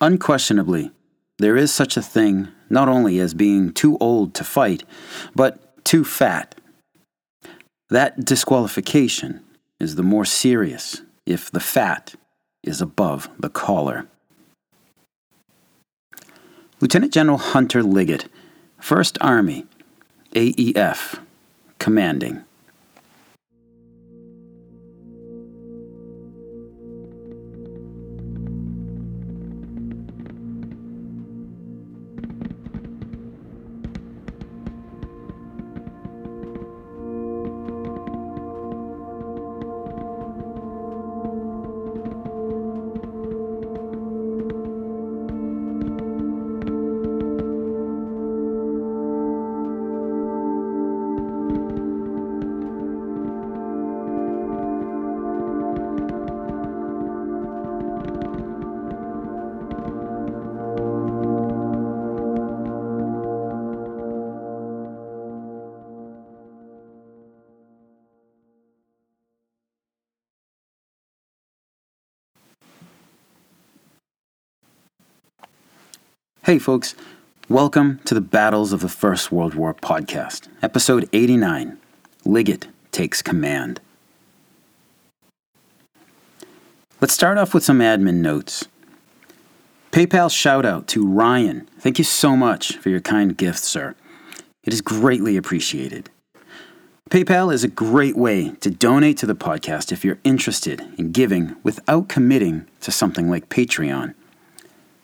Unquestionably, there is such a thing not only as being too old to fight, but too fat. That disqualification is the more serious if the fat is above the collar. Lieutenant General Hunter Liggett, 1st Army, AEF, commanding. Hey, folks. Welcome to the Battles of the First World War podcast, episode 89 Liggett Takes Command. Let's start off with some admin notes. PayPal shout out to Ryan. Thank you so much for your kind gift, sir. It is greatly appreciated. PayPal is a great way to donate to the podcast if you're interested in giving without committing to something like Patreon.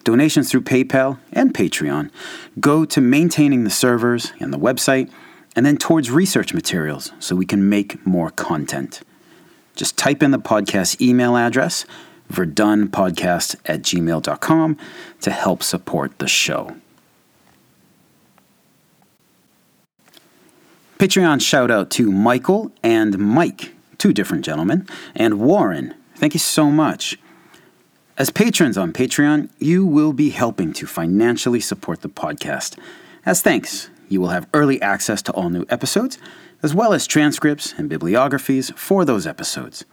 Donations through PayPal and Patreon go to maintaining the servers and the website, and then towards research materials so we can make more content. Just type in the podcast email address, verdunpodcast at gmail.com, to help support the show. Patreon shout out to Michael and Mike, two different gentlemen, and Warren. Thank you so much. As patrons on Patreon, you will be helping to financially support the podcast. As thanks, you will have early access to all new episodes, as well as transcripts and bibliographies for those episodes.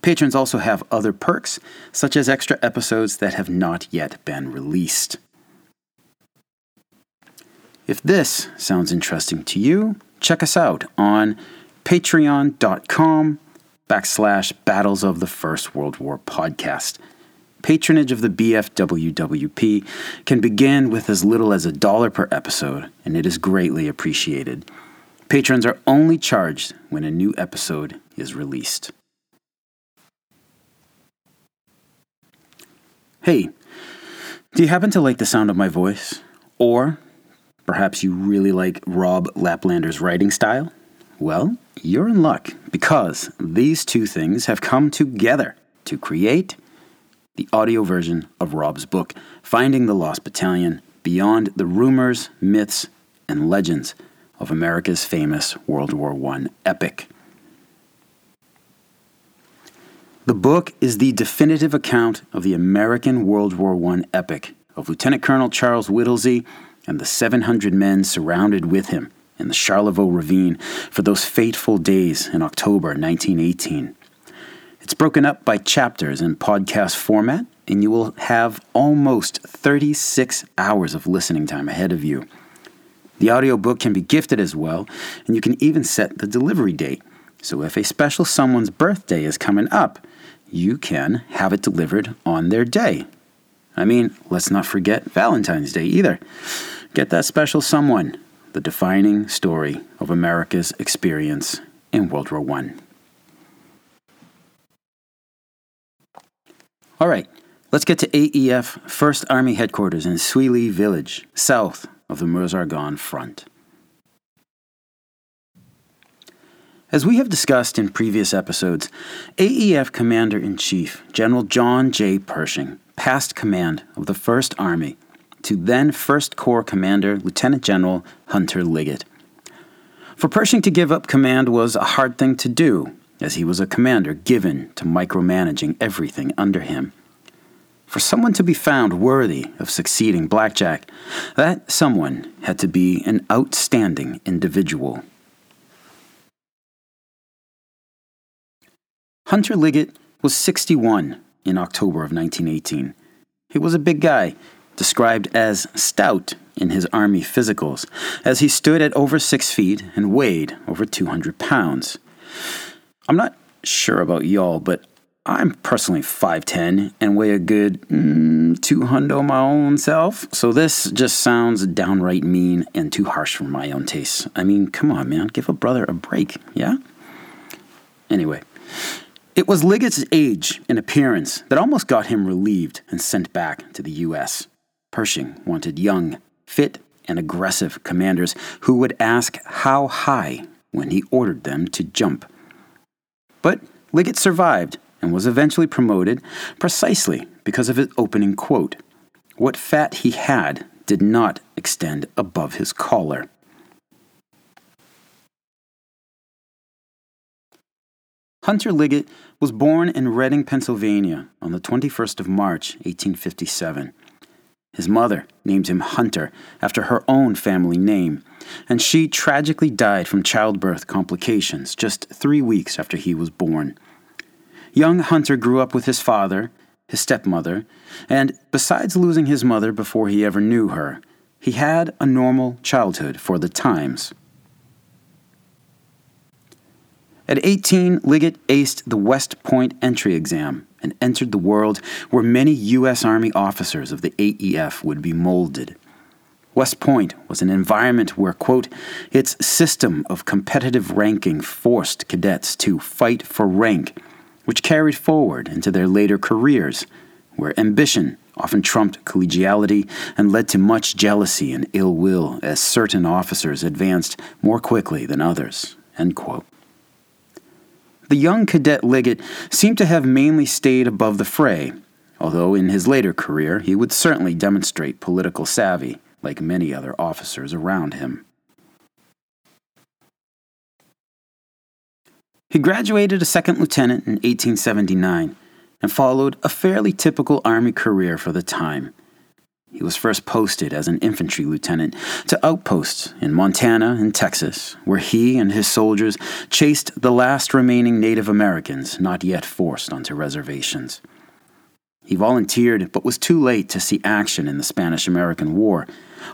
Patrons also have other perks, such as extra episodes that have not yet been released. If this sounds interesting to you, check us out on patreon.com backslash battles of the First World War podcast. Patronage of the BFWWP can begin with as little as a dollar per episode, and it is greatly appreciated. Patrons are only charged when a new episode is released. Hey, do you happen to like the sound of my voice? Or perhaps you really like Rob Laplander's writing style? Well, you're in luck because these two things have come together to create the audio version of Rob's book, Finding the Lost Battalion Beyond the Rumors, Myths, and Legends of America's Famous World War I Epic. The book is the definitive account of the American World War I epic of Lieutenant Colonel Charles Whittlesey and the 700 men surrounded with him in the Charlevaux Ravine for those fateful days in October 1918. It's broken up by chapters in podcast format, and you will have almost 36 hours of listening time ahead of you. The audiobook can be gifted as well, and you can even set the delivery date. So if a special someone's birthday is coming up, you can have it delivered on their day. I mean, let's not forget Valentine's Day either. Get that special someone, the defining story of America's experience in World War I. All right, let's get to AEF 1st Army Headquarters in Souilly Village, south of the Meuse-Argonne front. As we have discussed in previous episodes, AEF Commander in Chief General John J. Pershing passed command of the 1st Army to then 1st Corps Commander Lieutenant General Hunter Liggett. For Pershing to give up command was a hard thing to do, as he was a commander given to micromanaging everything under him. For someone to be found worthy of succeeding Blackjack, that someone had to be an outstanding individual. Hunter Liggett was 61 in October of 1918. He was a big guy, described as stout in his army physicals, as he stood at over six feet and weighed over 200 pounds. I'm not sure about y'all, but I'm personally 5'10 and weigh a good mm, 200 my own self, so this just sounds downright mean and too harsh for my own tastes. I mean, come on, man, give a brother a break, yeah? Anyway, it was Liggett's age and appearance that almost got him relieved and sent back to the U.S. Pershing wanted young, fit, and aggressive commanders who would ask how high when he ordered them to jump. But Liggett survived and was eventually promoted precisely because of his opening quote What fat he had did not extend above his collar. Hunter Liggett was born in Reading, Pennsylvania on the 21st of March, 1857. His mother named him Hunter after her own family name, and she tragically died from childbirth complications just three weeks after he was born. Young Hunter grew up with his father, his stepmother, and besides losing his mother before he ever knew her, he had a normal childhood for the times. At 18, Liggett aced the West Point entry exam and entered the world where many U.S. Army officers of the AEF would be molded. West Point was an environment where, quote, its system of competitive ranking forced cadets to fight for rank, which carried forward into their later careers, where ambition often trumped collegiality and led to much jealousy and ill will as certain officers advanced more quickly than others, end quote. The young cadet Liggett seemed to have mainly stayed above the fray, although in his later career he would certainly demonstrate political savvy, like many other officers around him. He graduated a second lieutenant in 1879 and followed a fairly typical Army career for the time. He was first posted as an infantry lieutenant to outposts in Montana and Texas, where he and his soldiers chased the last remaining Native Americans not yet forced onto reservations. He volunteered, but was too late to see action in the Spanish American War,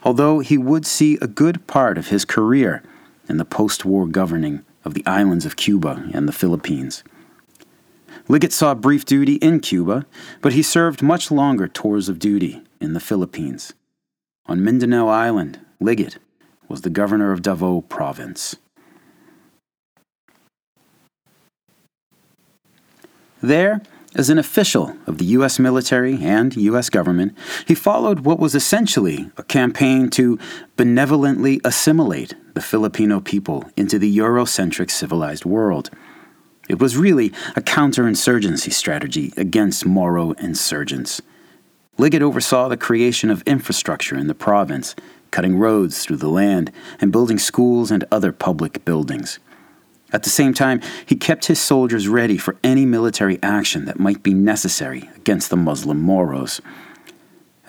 although he would see a good part of his career in the post war governing of the islands of Cuba and the Philippines. Liggett saw brief duty in Cuba, but he served much longer tours of duty in the Philippines. On Mindanao Island, Liggett was the governor of Davao Province. There, as an official of the U.S. military and U.S. government, he followed what was essentially a campaign to benevolently assimilate the Filipino people into the Eurocentric civilized world. It was really a counterinsurgency strategy against Moro insurgents. Liggett oversaw the creation of infrastructure in the province, cutting roads through the land and building schools and other public buildings. At the same time, he kept his soldiers ready for any military action that might be necessary against the Muslim Moros.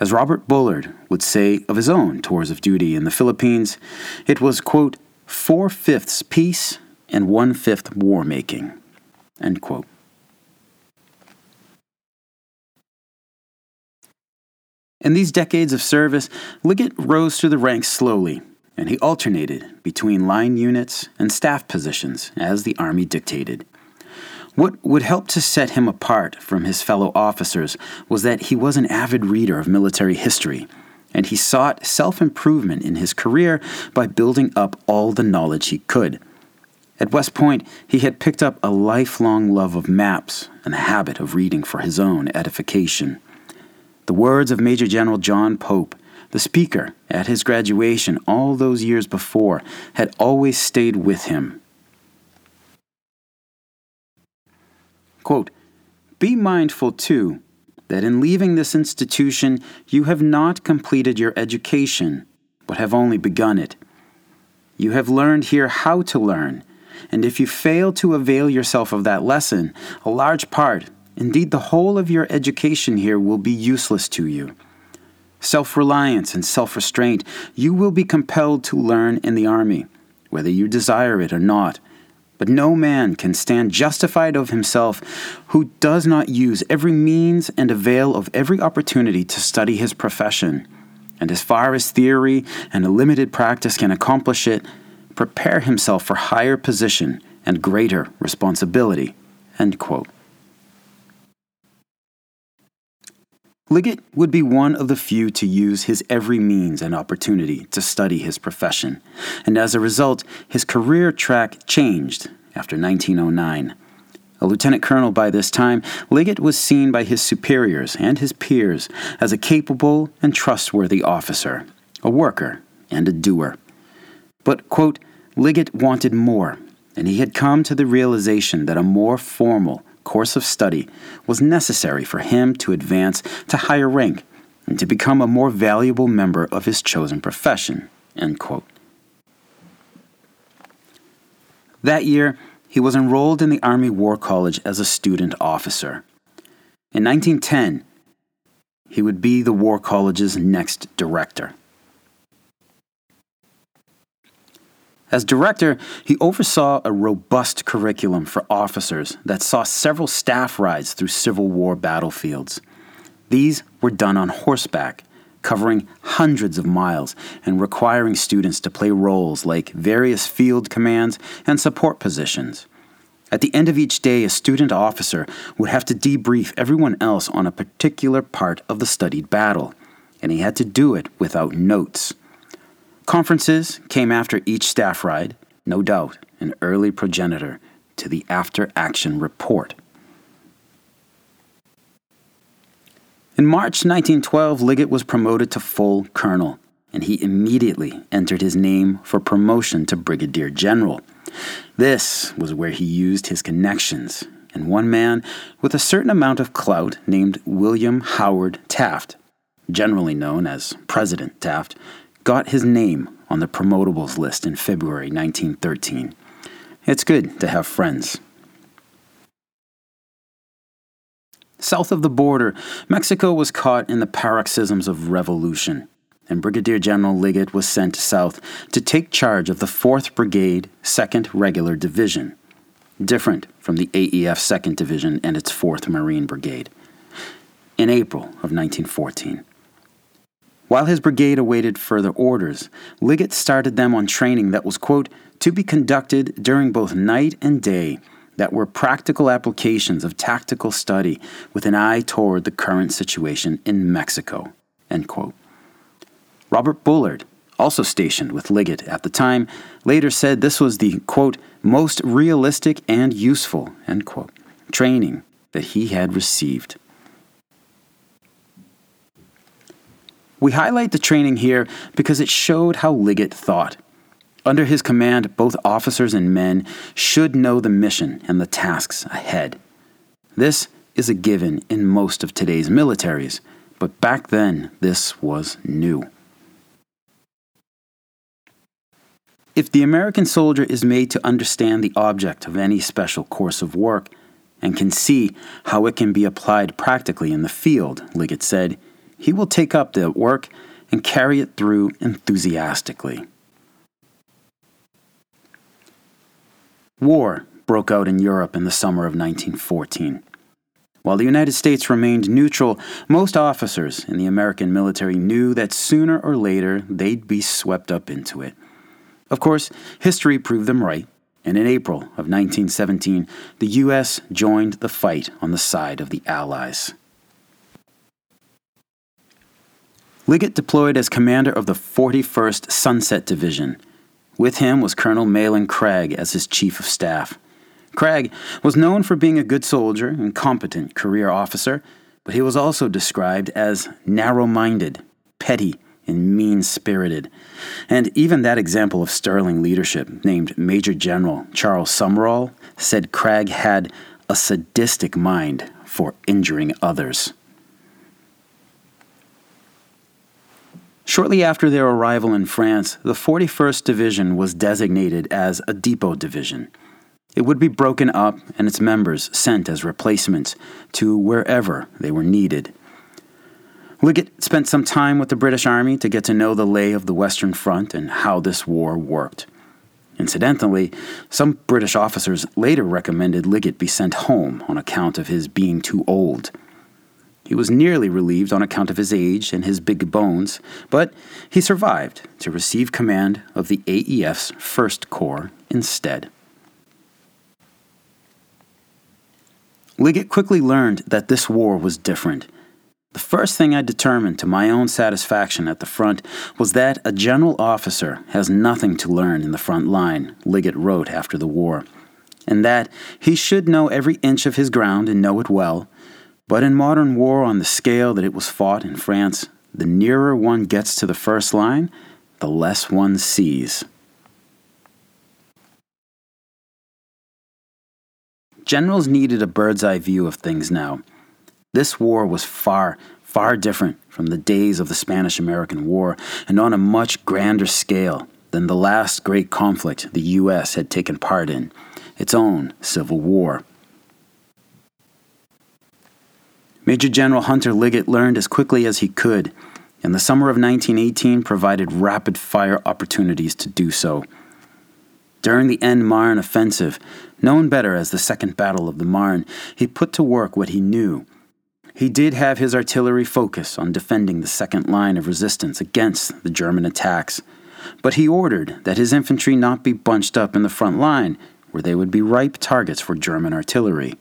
As Robert Bullard would say of his own tours of duty in the Philippines, it was, quote, four fifths peace and one fifth war making. End quote. In these decades of service, Liggett rose through the ranks slowly, and he alternated between line units and staff positions as the Army dictated. What would help to set him apart from his fellow officers was that he was an avid reader of military history, and he sought self improvement in his career by building up all the knowledge he could. At West Point, he had picked up a lifelong love of maps and a habit of reading for his own edification. The words of Major General John Pope, the speaker at his graduation all those years before, had always stayed with him. Quote, Be mindful, too, that in leaving this institution you have not completed your education, but have only begun it. You have learned here how to learn and if you fail to avail yourself of that lesson, a large part, indeed the whole of your education here, will be useless to you. Self reliance and self restraint you will be compelled to learn in the Army, whether you desire it or not. But no man can stand justified of himself who does not use every means and avail of every opportunity to study his profession, and as far as theory and a limited practice can accomplish it, prepare himself for higher position and greater responsibility. End quote. Liggett would be one of the few to use his every means and opportunity to study his profession, and as a result, his career track changed after 1909. A lieutenant colonel by this time, Liggett was seen by his superiors and his peers as a capable and trustworthy officer, a worker, and a doer. But, quote, Liggett wanted more, and he had come to the realization that a more formal, course of study was necessary for him to advance to higher rank and to become a more valuable member of his chosen profession. That year, he was enrolled in the Army War College as a student officer. In 1910, he would be the War College's next director. As director, he oversaw a robust curriculum for officers that saw several staff rides through Civil War battlefields. These were done on horseback, covering hundreds of miles and requiring students to play roles like various field commands and support positions. At the end of each day, a student officer would have to debrief everyone else on a particular part of the studied battle, and he had to do it without notes. Conferences came after each staff ride, no doubt an early progenitor to the after action report. In March 1912, Liggett was promoted to full colonel, and he immediately entered his name for promotion to brigadier general. This was where he used his connections, and one man with a certain amount of clout named William Howard Taft, generally known as President Taft, got his name on the promotables list in February 1913. It's good to have friends. South of the border, Mexico was caught in the paroxysms of revolution, and Brigadier General Liggett was sent south to take charge of the 4th Brigade, 2nd Regular Division, different from the AEF 2nd Division and its 4th Marine Brigade, in April of 1914. While his brigade awaited further orders, Liggett started them on training that was, quote, to be conducted during both night and day, that were practical applications of tactical study with an eye toward the current situation in Mexico, end quote. Robert Bullard, also stationed with Liggett at the time, later said this was the, quote, most realistic and useful, end quote, training that he had received. We highlight the training here because it showed how Liggett thought. Under his command, both officers and men should know the mission and the tasks ahead. This is a given in most of today's militaries, but back then this was new. If the American soldier is made to understand the object of any special course of work and can see how it can be applied practically in the field, Liggett said, he will take up the work and carry it through enthusiastically. War broke out in Europe in the summer of 1914. While the United States remained neutral, most officers in the American military knew that sooner or later they'd be swept up into it. Of course, history proved them right, and in April of 1917, the U.S. joined the fight on the side of the Allies. Liggett deployed as commander of the 41st Sunset Division. With him was Colonel Malin Craig as his chief of staff. Craig was known for being a good soldier and competent career officer, but he was also described as narrow minded, petty, and mean spirited. And even that example of sterling leadership, named Major General Charles Summerall, said Craig had a sadistic mind for injuring others. Shortly after their arrival in France, the 41st Division was designated as a depot division. It would be broken up and its members sent as replacements to wherever they were needed. Liggett spent some time with the British Army to get to know the lay of the Western Front and how this war worked. Incidentally, some British officers later recommended Liggett be sent home on account of his being too old. He was nearly relieved on account of his age and his big bones, but he survived to receive command of the AEF's 1st Corps instead. Liggett quickly learned that this war was different. The first thing I determined to my own satisfaction at the front was that a general officer has nothing to learn in the front line, Liggett wrote after the war, and that he should know every inch of his ground and know it well. But in modern war on the scale that it was fought in France, the nearer one gets to the first line, the less one sees. Generals needed a bird's eye view of things now. This war was far, far different from the days of the Spanish American War and on a much grander scale than the last great conflict the U.S. had taken part in its own Civil War. Major General Hunter Liggett learned as quickly as he could, and the summer of 1918 provided rapid fire opportunities to do so. During the Aisne-Marne offensive, known better as the Second Battle of the Marne, he put to work what he knew he did have his artillery focus on defending the second line of resistance against the German attacks, but he ordered that his infantry not be bunched up in the front line where they would be ripe targets for German artillery.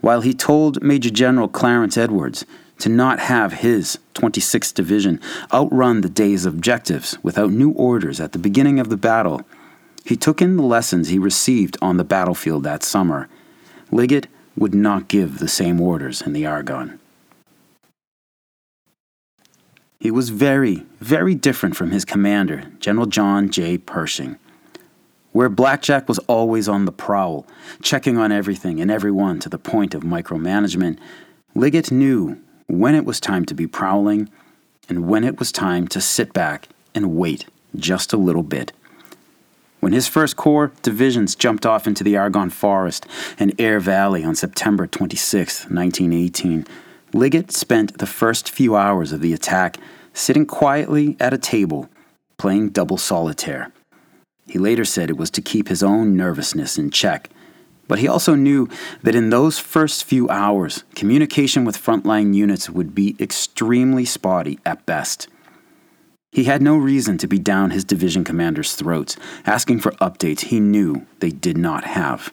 While he told Major General Clarence Edwards to not have his 26th Division outrun the day's objectives without new orders at the beginning of the battle, he took in the lessons he received on the battlefield that summer. Liggett would not give the same orders in the Argonne. He was very, very different from his commander, General John J. Pershing. Where Blackjack was always on the prowl, checking on everything and everyone to the point of micromanagement, Liggett knew when it was time to be prowling and when it was time to sit back and wait just a little bit. When his first Corps divisions jumped off into the Argonne Forest and Aire Valley on September 26, 1918, Liggett spent the first few hours of the attack sitting quietly at a table, playing double solitaire. He later said it was to keep his own nervousness in check. But he also knew that in those first few hours, communication with frontline units would be extremely spotty at best. He had no reason to be down his division commanders' throats, asking for updates he knew they did not have.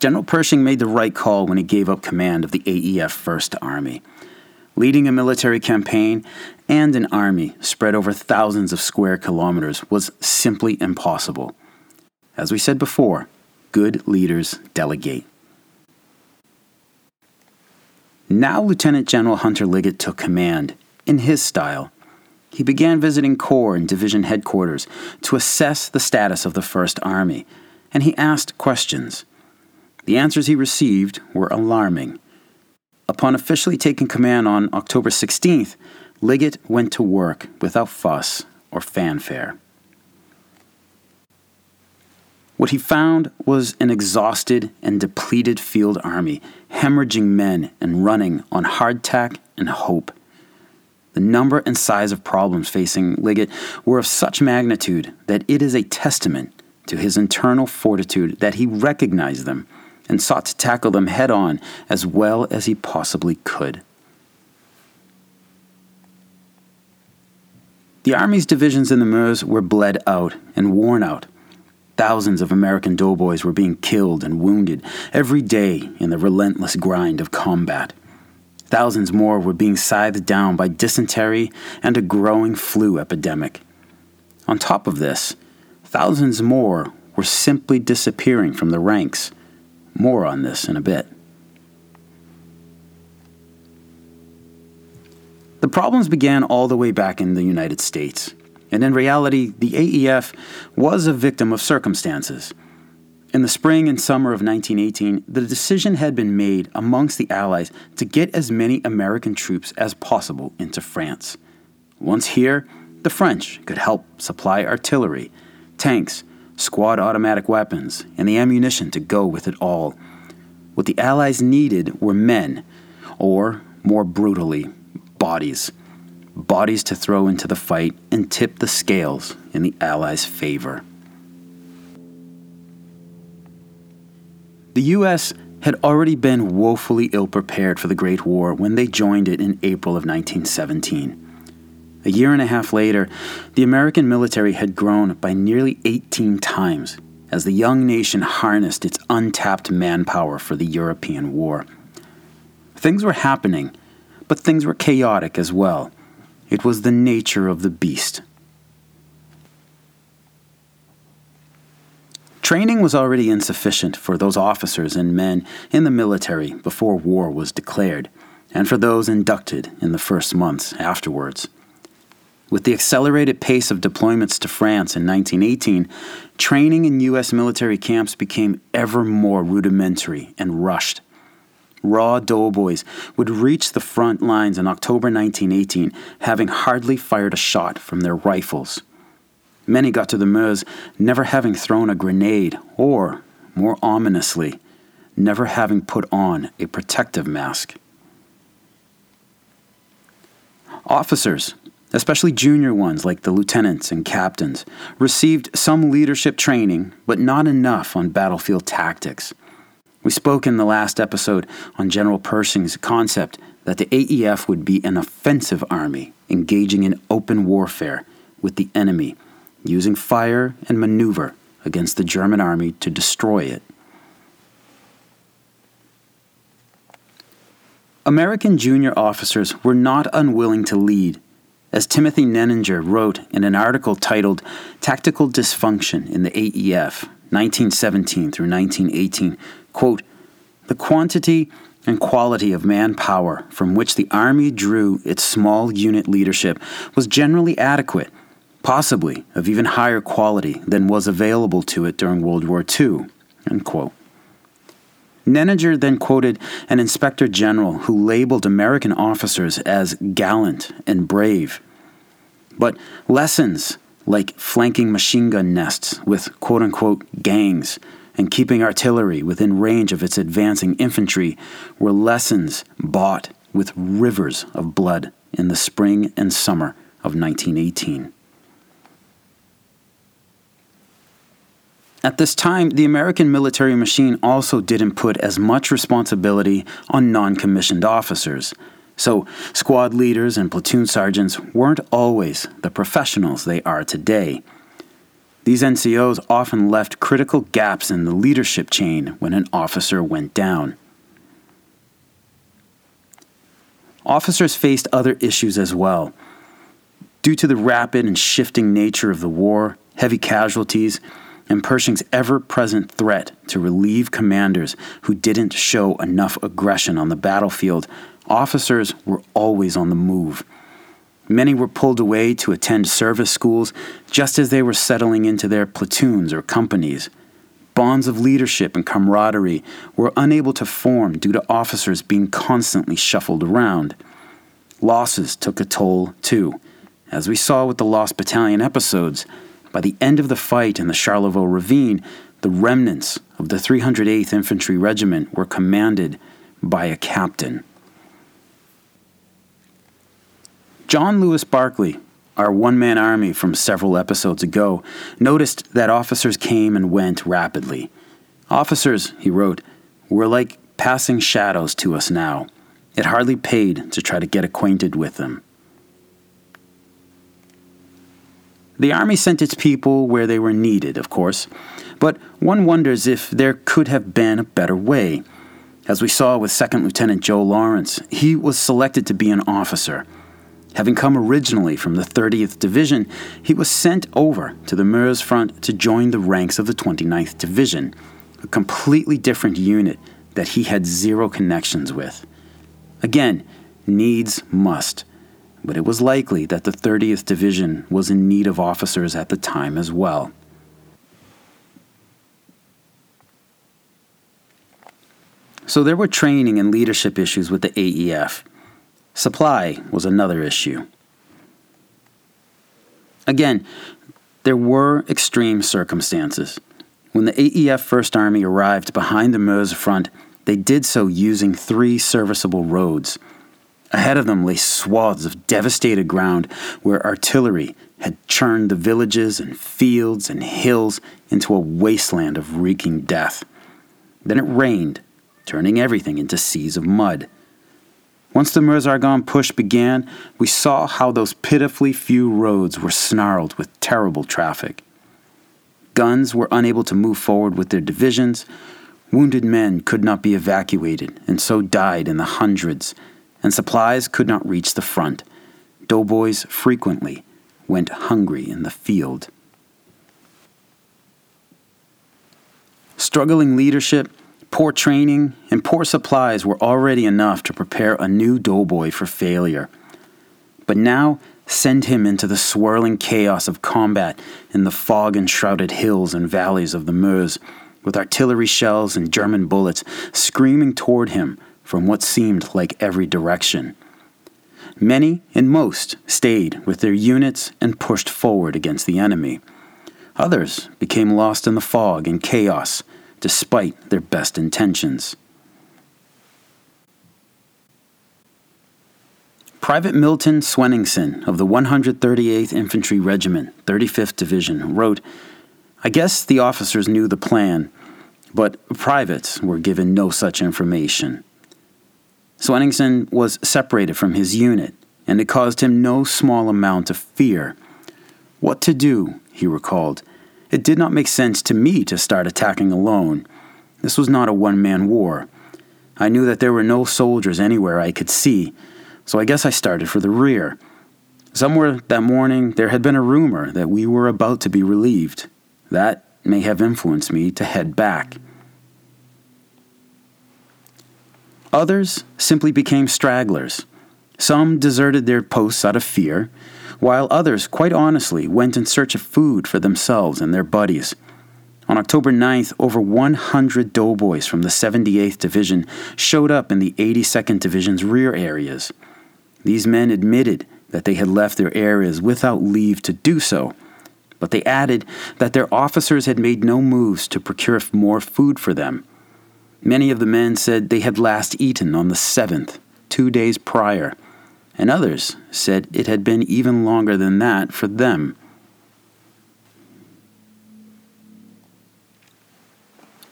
General Pershing made the right call when he gave up command of the AEF First Army. Leading a military campaign and an army spread over thousands of square kilometers was simply impossible. As we said before, good leaders delegate. Now Lieutenant General Hunter Liggett took command, in his style. He began visiting Corps and Division headquarters to assess the status of the First Army, and he asked questions. The answers he received were alarming. Upon officially taking command on October 16th, Liggett went to work without fuss or fanfare. What he found was an exhausted and depleted field army, hemorrhaging men and running on hardtack and hope. The number and size of problems facing Liggett were of such magnitude that it is a testament to his internal fortitude that he recognized them and sought to tackle them head on as well as he possibly could. The Army's divisions in the Meuse were bled out and worn out Thousands of American doughboys were being killed and wounded every day in the relentless grind of combat. Thousands more were being scythed down by dysentery and a growing flu epidemic. On top of this, thousands more were simply disappearing from the ranks. More on this in a bit. The problems began all the way back in the United States and in reality, the AEF was a victim of circumstances. In the spring and summer of 1918, the decision had been made amongst the Allies to get as many American troops as possible into France. Once here, the French could help supply artillery, tanks, squad automatic weapons, and the ammunition to go with it all. What the Allies needed were men, or, more brutally, bodies. bodies to throw into the fight and tip the scales in the Allies' favor. The U.S. had already been woefully ill prepared for the Great War when they joined it in April of 1917. A year and a half later, the American military had grown by nearly 18 times as the young nation harnessed its untapped manpower for the European War. Things were happening, but things were chaotic as well. It was the nature of the beast. Training was already insufficient for those officers and men in the military before war was declared, and for those inducted in the first months afterwards. With the accelerated pace of deployments to France in 1918, training in U.S. military camps became ever more rudimentary and rushed. Raw doughboys would reach the front lines in October 1918, having hardly fired a shot from their rifles. Many got to the Meuse never having thrown a grenade or, more ominously, never having put on a protective mask. Officers, especially junior ones like the lieutenants and captains, received some leadership training, but not enough on battlefield tactics. We spoke in the last episode on General Pershing's concept that the AEF would be an offensive army engaging in open warfare with the enemy using fire and maneuver against the German army to destroy it. American junior officers were not unwilling to lead, as Timothy Nenninger wrote in an article titled Tactical Dysfunction in the AEF, 1917 through 1918, quote, The quantity and quality of manpower from which the Army drew its small unit leadership was generally adequate possibly of even higher quality than was available to it during World War II. Nenninger then quoted an inspector general who labeled American officers as gallant and brave. But lessons like flanking machine gun nests with quote unquote gangs and keeping artillery within range of its advancing infantry were lessons bought with rivers of blood in the spring and summer of 1918. At this time, the American military machine also didn't put as much responsibility on non commissioned officers. So, squad leaders and platoon sergeants weren't always the professionals they are today. These NCOs often left critical gaps in the leadership chain when an officer went down. Officers faced other issues as well. Due to the rapid and shifting nature of the war, heavy casualties, and Pershing's ever present threat to relieve commanders who didn't show enough aggression on the battlefield, officers were always on the move. Many were pulled away to attend service schools just as they were settling into their platoons or companies. Bonds of leadership and camaraderie were unable to form due to officers being constantly shuffled around. Losses took a toll, too. As we saw with the Lost Battalion episodes, by the end of the fight in the Charlevaux Ravine, the remnants of the 308th Infantry Regiment were commanded by a captain. John Lewis Barkley, our one man army from several episodes ago, noticed that officers came and went rapidly. Officers, he wrote, were like passing shadows to us now. It hardly paid to try to get acquainted with them. The Army sent its people where they were needed, of course, but one wonders if there could have been a better way. As we saw with Second Lieutenant Joe Lawrence, he was selected to be an officer. Having come originally from the 30th Division, he was sent over to the Meuse front to join the ranks of the 29th Division, a completely different unit that he had zero connections with. Again, needs must but it was likely that the 30th Division was in need of officers at the time as well. So there were training and leadership issues with the AEF. Supply was another issue. Again, there were extreme circumstances. When the AEF First Army arrived behind the Meuse front, they did so using three serviceable roads Ahead of them lay swaths of devastated ground where artillery had churned the villages and fields and hills into a wasteland of reeking death. Then it rained, turning everything into seas of mud. Once the Meuse-Argonne push began, we saw how those pitifully few roads were snarled with terrible traffic. Guns were unable to move forward with their divisions. Wounded men could not be evacuated and so died in the hundreds, and supplies could not reach the front. Doughboys frequently went hungry in the field. Struggling leadership Poor training and poor supplies were already enough to prepare a new doughboy for failure. But now, send him into the swirling chaos of combat in the fog enshrouded hills and valleys of the Meuse, with artillery shells and German bullets screaming toward him from what seemed like every direction. Many and most stayed with their units and pushed forward against the enemy. Others became lost in the fog and chaos despite their best intentions. Private Milton Swenningson of the 138th Infantry Regiment, 35th Division, wrote I guess the officers knew the plan, but privates were given no such information. Swenningson was separated from his unit, and it caused him no small amount of fear. What to do, he recalled, it did not make sense to me to start attacking alone. This was not a one man war. I knew that there were no soldiers anywhere I could see, so I guess I started for the rear. Somewhere that morning, there had been a rumor that we were about to be relieved. That may have influenced me to head back. Others simply became stragglers. Some deserted their posts out of fear, while others, quite honestly, went in search of food for themselves and their buddies. On October 9th, over 100 doughboys from the 78th Division showed up in the 82nd Division's rear areas. These men admitted that they had left their areas without leave to do so, but they added that their officers had made no moves to procure more food for them. Many of the men said they had last eaten on the 7th, two days prior and others said it had been even longer than that for them.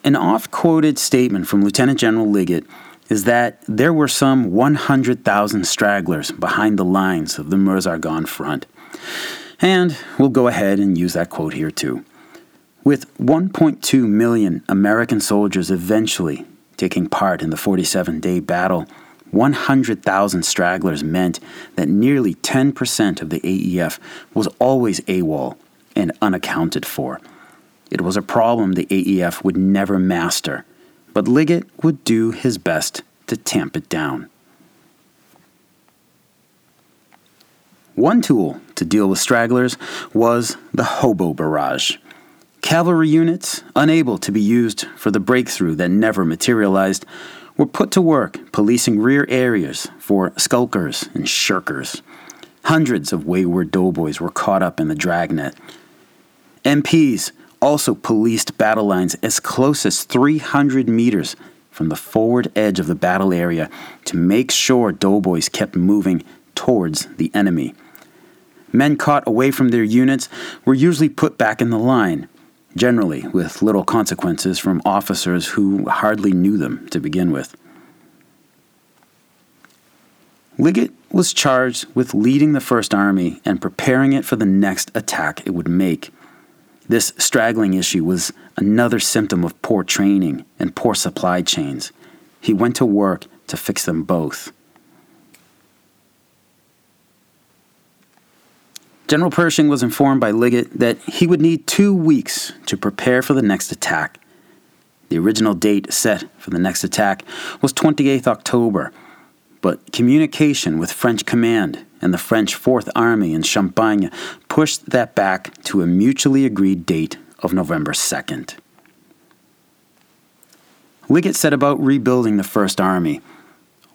An oft quoted statement from Lieutenant General Liggett is that there were some 100,000 stragglers behind the lines of the Meuse-Argonne front. And we'll go ahead and use that quote here too. With 1.2 million American soldiers eventually taking part in the 47 day battle, 100,000 stragglers meant that nearly 10% of the AEF was always AWOL and unaccounted for. It was a problem the AEF would never master, but Liggett would do his best to tamp it down. One tool to deal with stragglers was the hobo barrage. Cavalry units, unable to be used for the breakthrough that never materialized, were put to work policing rear areas for skulkers and shirkers. Hundreds of wayward doughboys were caught up in the dragnet. MPs also policed battle lines as close as 300 meters from the forward edge of the battle area to make sure doughboys kept moving towards the enemy. Men caught away from their units were usually put back in the line, generally with little consequences from officers who hardly knew them to begin with. Liggett was charged with leading the First Army and preparing it for the next attack it would make. This straggling issue was another symptom of poor training and poor supply chains. He went to work to fix them both. General Pershing was informed by Liggett that he would need two weeks to prepare for the next attack. The original date set for the next attack was 28th October, but communication with French command and the French Fourth Army in Champagne pushed that back to a mutually agreed date of November 2nd. Liggett set about rebuilding the First Army.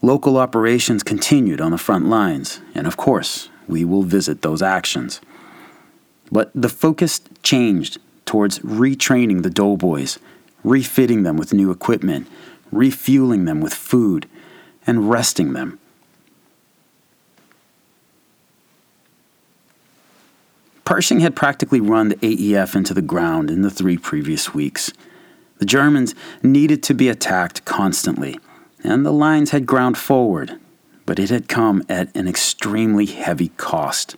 Local operations continued on the front lines, and of course, we will visit those actions. But the focus changed towards retraining the doughboys, refitting them with new equipment, refueling them with food, and resting them. Pershing had practically run the AEF into the ground in the three previous weeks. The Germans needed to be attacked constantly, and the lines had ground forward, but it had come at an extremely heavy cost.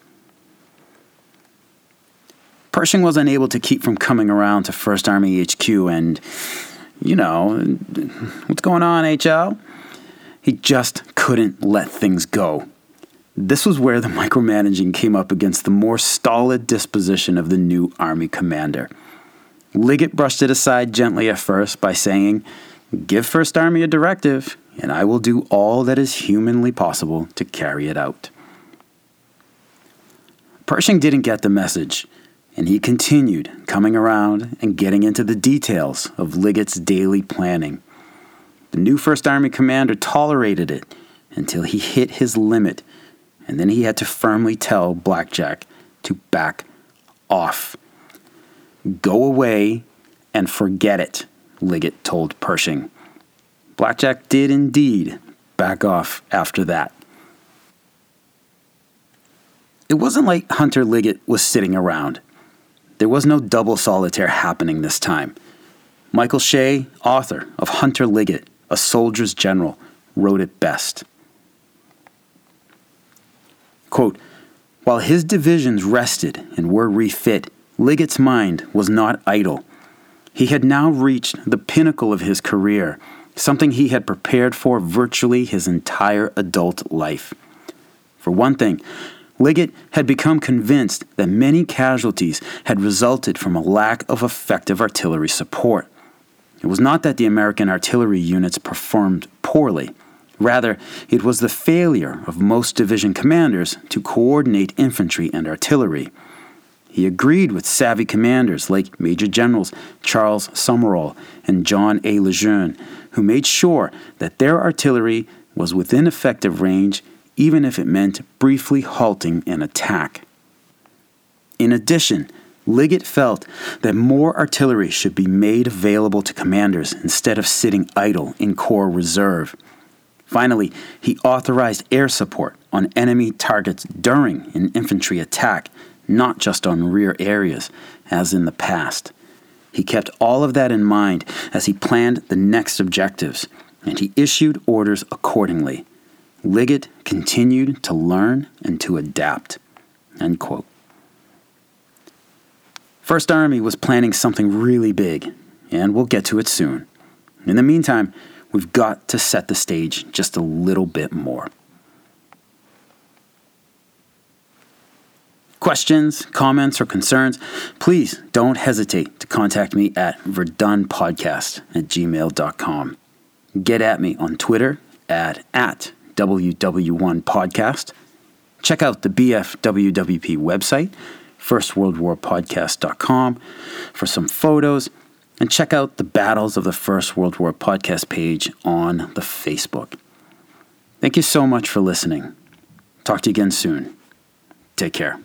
Pershing was unable to keep from coming around to 1st Army HQ and, you know, what's going on, HL? He just couldn't let things go. This was where the micromanaging came up against the more stolid disposition of the new Army commander. Liggett brushed it aside gently at first by saying, Give First Army a directive, and I will do all that is humanly possible to carry it out. Pershing didn't get the message, and he continued coming around and getting into the details of Liggett's daily planning. The new First Army commander tolerated it until he hit his limit, and then he had to firmly tell Blackjack to back off. Go away and forget it, Liggett told Pershing. Blackjack did indeed back off after that. It wasn't like Hunter Liggett was sitting around. There was no double solitaire happening this time. Michael Shea, author of Hunter Liggett, A Soldier's General, wrote it best. Quote, While his divisions rested and were refit, Liggett's mind was not idle. He had now reached the pinnacle of his career, something he had prepared for virtually his entire adult life. For one thing, Liggett had become convinced that many casualties had resulted from a lack of effective artillery support. It was not that the American artillery units performed poorly. Rather, it was the failure of most division commanders to coordinate infantry and artillery. He agreed with savvy commanders like Major Generals Charles Summerall and John A. Lejeune, who made sure that their artillery was within effective range, even if it meant briefly halting an attack. In addition, Liggett felt that more artillery should be made available to commanders instead of sitting idle in Corps Reserve. Finally, he authorized air support on enemy targets during an infantry attack not just on rear areas, as in the past. He kept all of that in mind as he planned the next objectives, and he issued orders accordingly. Liggett continued to learn and to adapt. First Army was planning something really big, and we'll get to it soon. In the meantime, we've got to set the stage just a little bit more. Questions, comments, or concerns, please don't hesitate to contact me at verdunpodcast at gmail.com. Get at me on Twitter at, at WW1podcast. Check out the BFWWP website, firstworldwarpodcast.com, for some photos, and check out the Battles of the First World War podcast page on the Facebook. Thank you so much for listening. Talk to you again soon. Take care.